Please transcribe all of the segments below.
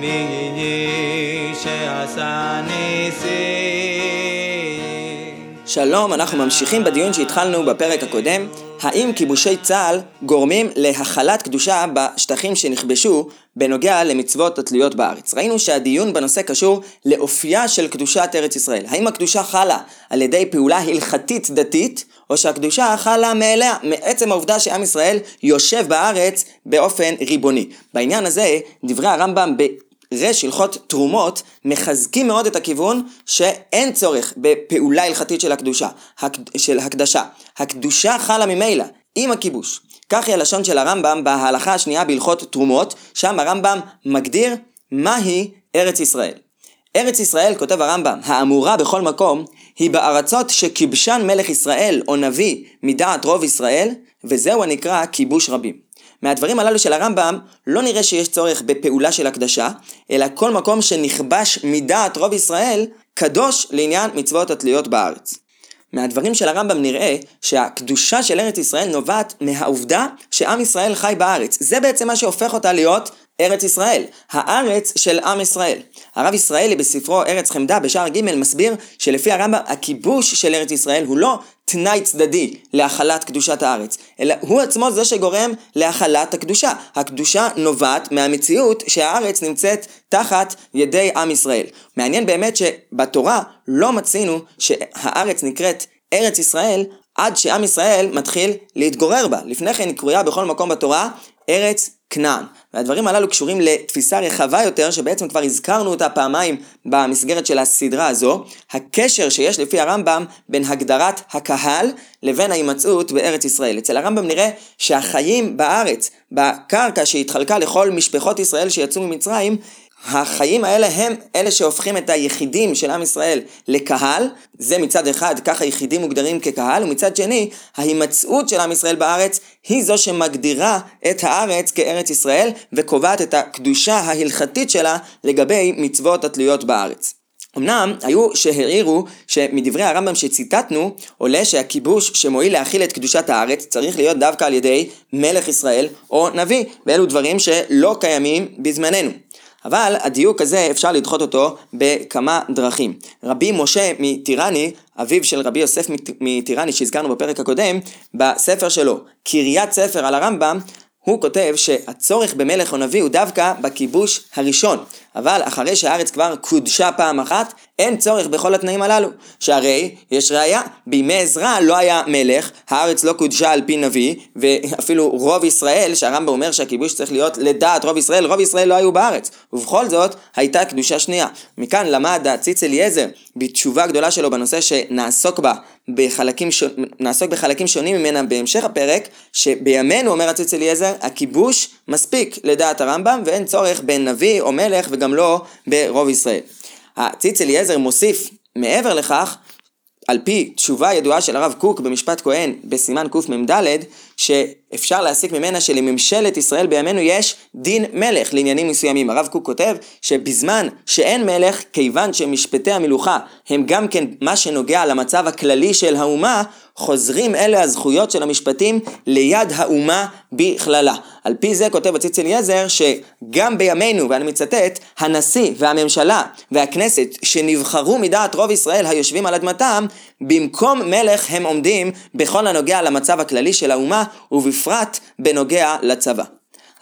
מי שעשה ניסים. שלום, אנחנו ממשיכים בדיון שהתחלנו בפרק הקודם. האם כיבושי צה"ל גורמים להחלת קדושה בשטחים שנכבשו בנוגע למצוות התלויות בארץ? ראינו שהדיון בנושא קשור לאופייה של קדושת ארץ ישראל. האם הקדושה חלה על ידי פעולה הלכתית דתית, או שהקדושה חלה מאליה, מעצם העובדה שעם ישראל יושב בארץ באופן ריבוני. בעניין הזה, דברי הרמב"ם רש הלכות תרומות מחזקים מאוד את הכיוון שאין צורך בפעולה הלכתית של הקדושה, של הקדשה. הקדושה חלה ממילא, עם הכיבוש. כך היא הלשון של הרמב"ם בהלכה השנייה בהלכות תרומות, שם הרמב"ם מגדיר מהי ארץ ישראל. ארץ ישראל, כותב הרמב"ם, האמורה בכל מקום, היא בארצות שכיבשן מלך ישראל או נביא מדעת רוב ישראל, וזהו הנקרא כיבוש רבים. מהדברים הללו של הרמב"ם לא נראה שיש צורך בפעולה של הקדשה, אלא כל מקום שנכבש מדעת רוב ישראל, קדוש לעניין מצוות התלויות בארץ. מהדברים של הרמב"ם נראה שהקדושה של ארץ ישראל נובעת מהעובדה שעם ישראל חי בארץ. זה בעצם מה שהופך אותה להיות ארץ ישראל, הארץ של עם ישראל. הרב ישראלי בספרו ארץ חמדה בשער ג' מסביר שלפי הרמב"ם הכיבוש של ארץ ישראל הוא לא תנאי צדדי להכלת קדושת הארץ, אלא הוא עצמו זה שגורם להכלת הקדושה. הקדושה נובעת מהמציאות שהארץ נמצאת תחת ידי עם ישראל. מעניין באמת שבתורה לא מצינו שהארץ נקראת ארץ ישראל עד שעם ישראל מתחיל להתגורר בה. לפני כן היא קרויה בכל מקום בתורה ארץ כנען. והדברים הללו קשורים לתפיסה רחבה יותר, שבעצם כבר הזכרנו אותה פעמיים במסגרת של הסדרה הזו, הקשר שיש לפי הרמב"ם בין הגדרת הקהל לבין ההימצאות בארץ ישראל. אצל הרמב"ם נראה שהחיים בארץ, בקרקע שהתחלקה לכל משפחות ישראל שיצאו ממצרים, החיים האלה הם אלה שהופכים את היחידים של עם ישראל לקהל, זה מצד אחד, ככה יחידים מוגדרים כקהל, ומצד שני, ההימצאות של עם ישראל בארץ היא זו שמגדירה את הארץ כארץ ישראל, וקובעת את הקדושה ההלכתית שלה לגבי מצוות התלויות בארץ. אמנם היו שהעירו שמדברי הרמב"ם שציטטנו עולה שהכיבוש שמועיל להכיל את קדושת הארץ צריך להיות דווקא על ידי מלך ישראל או נביא ואלו דברים שלא קיימים בזמננו. אבל הדיוק הזה אפשר לדחות אותו בכמה דרכים. רבי משה מטירני, אביו של רבי יוסף מטירני שהזכרנו בפרק הקודם, בספר שלו, קריית ספר על הרמב"ם, הוא כותב שהצורך במלך או נביא הוא דווקא בכיבוש הראשון, אבל אחרי שהארץ כבר קודשה פעם אחת, אין צורך בכל התנאים הללו. שהרי יש ראיה, בימי עזרא לא היה מלך, הארץ לא קודשה על פי נביא, ואפילו רוב ישראל, שהרמב"ם אומר שהכיבוש צריך להיות לדעת רוב ישראל, רוב ישראל לא היו בארץ. ובכל זאת, הייתה קדושה שנייה. מכאן למד הציץ אליעזר בתשובה גדולה שלו בנושא שנעסוק בה בחלקים, ש... נעסוק בחלקים שונים ממנה בהמשך הפרק, שבימינו, אומר הציץ אליעזר, הכיבוש מספיק לדעת הרמב"ם, ואין צורך בנביא או מלך וגם לא ברוב ישראל. הציץ אליעזר מוסיף מעבר לכך, על פי תשובה ידועה של הרב קוק במשפט כהן בסימן קמ"ד, שאפשר להסיק ממנה שלממשלת ישראל בימינו יש דין מלך לעניינים מסוימים. הרב קוק כותב שבזמן שאין מלך, כיוון שמשפטי המלוכה הם גם כן מה שנוגע למצב הכללי של האומה, חוזרים אלה הזכויות של המשפטים ליד האומה בכללה. על פי זה כותב הציץ אליעזר שגם בימינו, ואני מצטט, הנשיא והממשלה והכנסת שנבחרו מדעת רוב ישראל היושבים על אדמתם, במקום מלך הם עומדים בכל הנוגע למצב הכללי של האומה ובפרט בנוגע לצבא.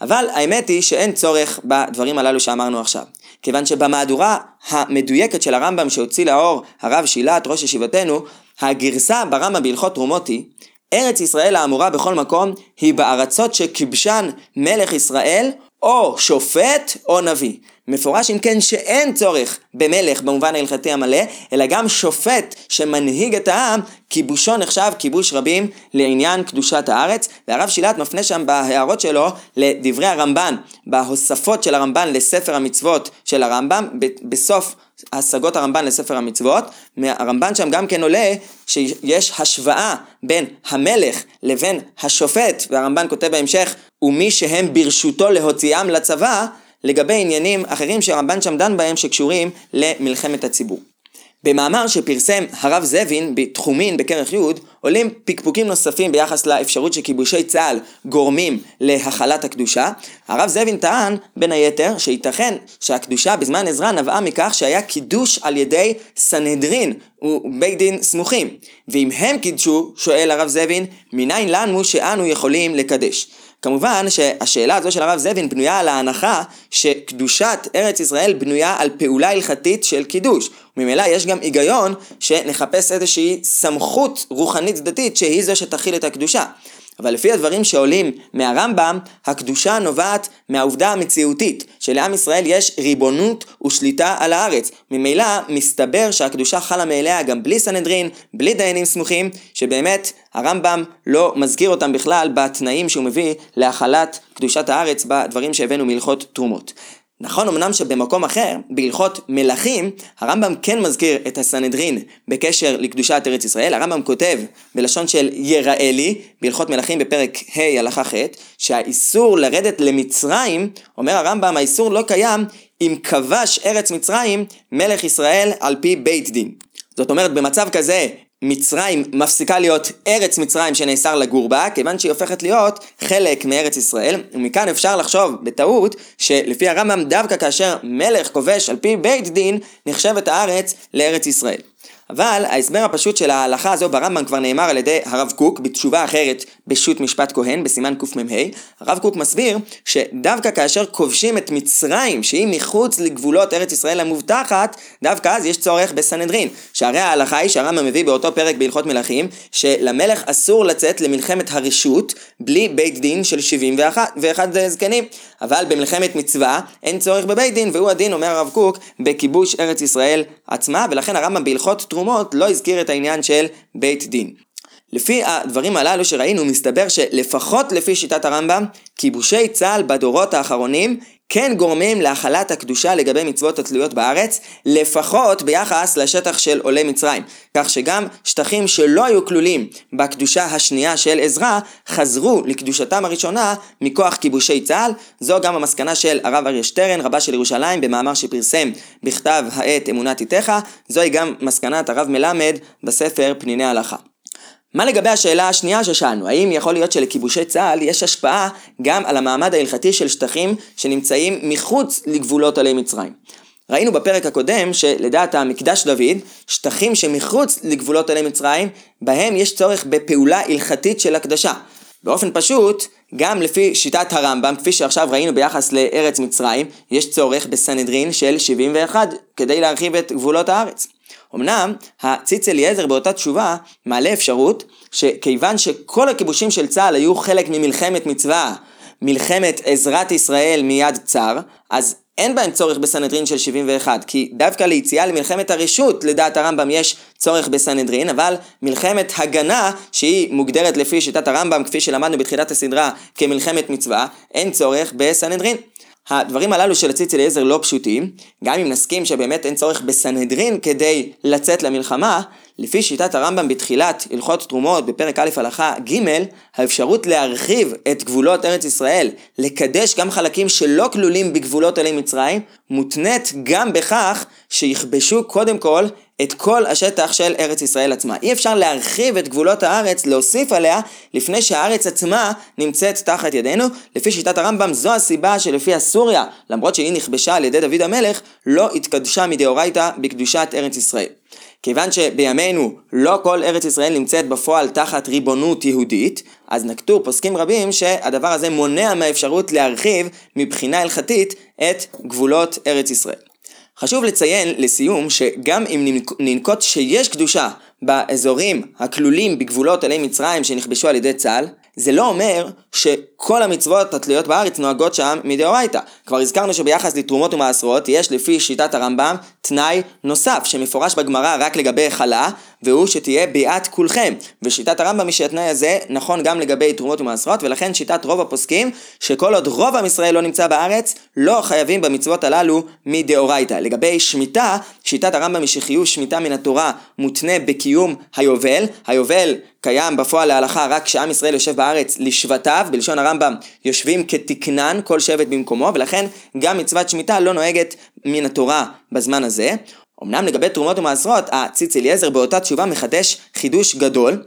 אבל האמת היא שאין צורך בדברים הללו שאמרנו עכשיו. כיוון שבמהדורה המדויקת של הרמב"ם שהוציא לאור הרב שילת, ראש ישיבתנו, הגרסה ברמב"ם בהלכות תרומות היא ארץ ישראל האמורה בכל מקום היא בארצות שכיבשן מלך ישראל או שופט או נביא. מפורש אם כן שאין צורך במלך במובן ההלכתי המלא, אלא גם שופט שמנהיג את העם, כיבושו נחשב כיבוש רבים לעניין קדושת הארץ, והרב שילת מפנה שם בהערות שלו לדברי הרמב"ן, בהוספות של הרמב"ן לספר המצוות של הרמב"ם, בסוף השגות הרמב"ן לספר המצוות, מהרמב"ן שם גם כן עולה שיש השוואה בין המלך לבין השופט, והרמב"ן כותב בהמשך, ומי שהם ברשותו להוציאם לצבא, לגבי עניינים אחרים שהרמב"ן שם דן בהם שקשורים למלחמת הציבור. במאמר שפרסם הרב זבין בתחומין בכרך י' עולים פקפוקים נוספים ביחס לאפשרות שכיבושי צה"ל גורמים להכלת הקדושה. הרב זבין טען בין היתר שייתכן שהקדושה בזמן עזרא נבעה מכך שהיה קידוש על ידי סנהדרין ובית דין סמוכים. ואם הם קידשו, שואל הרב זבין, מניין לנו שאנו יכולים לקדש? כמובן שהשאלה הזו של הרב זבין בנויה על ההנחה שקדושת ארץ ישראל בנויה על פעולה הלכתית של קידוש. ממילא יש גם היגיון שנחפש איזושהי סמכות רוחנית דתית שהיא זו שתכיל את הקדושה. אבל לפי הדברים שעולים מהרמב"ם, הקדושה נובעת מהעובדה המציאותית שלעם ישראל יש ריבונות ושליטה על הארץ. ממילא מסתבר שהקדושה חלה מאליה גם בלי סנהדרין, בלי דיינים סמוכים, שבאמת הרמב"ם לא מזכיר אותם בכלל בתנאים שהוא מביא להכלת קדושת הארץ בדברים שהבאנו מהלכות תרומות. נכון אמנם שבמקום אחר, בהלכות מלכים, הרמב"ם כן מזכיר את הסנהדרין בקשר לקדושת ארץ ישראל. הרמב"ם כותב בלשון של יראה לי, בהלכות מלכים בפרק ה' הלכה ח', שהאיסור לרדת למצרים, אומר הרמב"ם, האיסור לא קיים אם כבש ארץ מצרים מלך ישראל על פי בית דין. זאת אומרת, במצב כזה מצרים מפסיקה להיות ארץ מצרים שנאסר לגור בה, כיוון שהיא הופכת להיות חלק מארץ ישראל, ומכאן אפשר לחשוב בטעות שלפי הרמב"ם דווקא כאשר מלך כובש על פי בית דין, נחשבת הארץ לארץ ישראל. אבל ההסבר הפשוט של ההלכה הזו ברמב"ם כבר נאמר על ידי הרב קוק בתשובה אחרת בשו"ת משפט כהן בסימן קמ"ה. הרב קוק מסביר שדווקא כאשר כובשים את מצרים שהיא מחוץ לגבולות ארץ ישראל המובטחת, דווקא אז יש צורך בסנהדרין. שהרי ההלכה היא שהרמב"ם מביא באותו פרק בהלכות מלכים שלמלך אסור לצאת למלחמת הרשות בלי בית דין של 71 זקנים. אבל במלחמת מצווה אין צורך בבית דין והוא הדין אומר הרב קוק בכיבוש ארץ ישראל עצמה ולכן הרמב"ם בהלכות תרומות לא הזכיר את העניין של בית דין. לפי הדברים הללו שראינו, מסתבר שלפחות לפי שיטת הרמב"ם, כיבושי צה"ל בדורות האחרונים כן גורמים להכלת הקדושה לגבי מצוות התלויות בארץ, לפחות ביחס לשטח של עולי מצרים. כך שגם שטחים שלא היו כלולים בקדושה השנייה של עזרא, חזרו לקדושתם הראשונה מכוח כיבושי צה"ל. זו גם המסקנה של הרב אריה שטרן, רבה של ירושלים, במאמר שפרסם בכתב העת אמונת איתך. זוהי גם מסקנת הרב מלמד בספר פניני הלכה. מה לגבי השאלה השנייה ששאלנו, האם יכול להיות שלכיבושי צה"ל יש השפעה גם על המעמד ההלכתי של שטחים שנמצאים מחוץ לגבולות עלי מצרים? ראינו בפרק הקודם שלדעת המקדש דוד, שטחים שמחוץ לגבולות עלי מצרים, בהם יש צורך בפעולה הלכתית של הקדשה. באופן פשוט, גם לפי שיטת הרמב"ם, כפי שעכשיו ראינו ביחס לארץ מצרים, יש צורך בסנהדרין של 71 כדי להרחיב את גבולות הארץ. אמנם הציץ אליעזר באותה תשובה מעלה אפשרות שכיוון שכל הכיבושים של צה"ל היו חלק ממלחמת מצווה, מלחמת עזרת ישראל מיד צר, אז אין בהם צורך בסנהדרין של 71, כי דווקא ליציאה למלחמת הרשות, לדעת הרמב"ם, יש צורך בסנהדרין, אבל מלחמת הגנה, שהיא מוגדרת לפי שיטת הרמב"ם, כפי שלמדנו בתחילת הסדרה, כמלחמת מצווה, אין צורך בסנהדרין. הדברים הללו של הציץ אליעזר לא פשוטים, גם אם נסכים שבאמת אין צורך בסנהדרין כדי לצאת למלחמה, לפי שיטת הרמב"ם בתחילת הלכות תרומות בפרק א' הלכה ג', האפשרות להרחיב את גבולות ארץ ישראל, לקדש גם חלקים שלא כלולים בגבולות אלי מצרים, מותנית גם בכך שיכבשו קודם כל את כל השטח של ארץ ישראל עצמה. אי אפשר להרחיב את גבולות הארץ, להוסיף עליה, לפני שהארץ עצמה נמצאת תחת ידינו. לפי שיטת הרמב"ם זו הסיבה שלפי הסוריה, למרות שהיא נכבשה על ידי דוד המלך, לא התקדשה מדאורייתא בקדושת ארץ ישראל. כיוון שבימינו לא כל ארץ ישראל נמצאת בפועל תחת ריבונות יהודית, אז נקטו פוסקים רבים שהדבר הזה מונע מהאפשרות להרחיב מבחינה הלכתית את גבולות ארץ ישראל. חשוב לציין לסיום שגם אם ננקוט שיש קדושה באזורים הכלולים בגבולות עלי מצרים שנכבשו על ידי צה"ל, זה לא אומר שכל המצוות התלויות בארץ נוהגות שם מדאורייתא. כבר הזכרנו שביחס לתרומות ומעשרות יש לפי שיטת הרמב"ם תנאי נוסף שמפורש בגמרא רק לגבי חלה, והוא שתהיה ביאת כולכם. ושיטת הרמב"ם היא שהתנאי הזה נכון גם לגבי תרומות ומעשרות, ולכן שיטת רוב הפוסקים שכל עוד רוב עם ישראל לא נמצא בארץ, לא חייבים במצוות הללו מדאורייתא. לגבי שמיטה, שיטת הרמב"ם היא שחיוב שמיטה מן התורה מותנה בקיום היובל. היובל קיים בפועל להלכה רק כשעם ישראל יושב בארץ לשבטיו, בלשון הרמב"ם יושבים כתקנן כל שבט במקומו, ולכן גם מצוות שמיטה לא נוהגת מן התורה בזמן הזה. אמנם לגבי תרומות ומעשרות, הציץ אליעזר באותה תשובה מחדש חידוש גדול.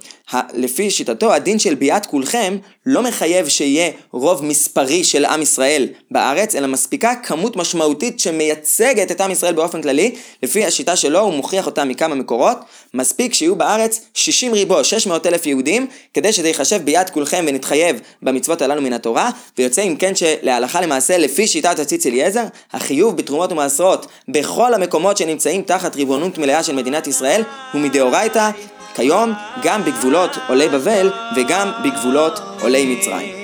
לפי שיטתו, הדין של ביאת כולכם לא מחייב שיהיה רוב מספרי של עם ישראל בארץ, אלא מספיקה כמות משמעותית שמייצגת את עם ישראל באופן כללי. לפי השיטה שלו, הוא מוכיח אותה מכמה מקורות. מספיק שיהיו בארץ 60 ריבו, 600 אלף יהודים, כדי שזה ייחשב ביאת כולכם ונתחייב במצוות הללו מן התורה, ויוצא אם כן שלהלכה למעשה, לפי שיטת הציץ אליעזר, החיוב בתרומות ומעשרות בכל המקומות שנמצאים תחת ריבונות מלאה של מדינת ישראל הוא מדאורייתא כיום גם בגבולות עולי בבל וגם בגבולות עולי מצרים.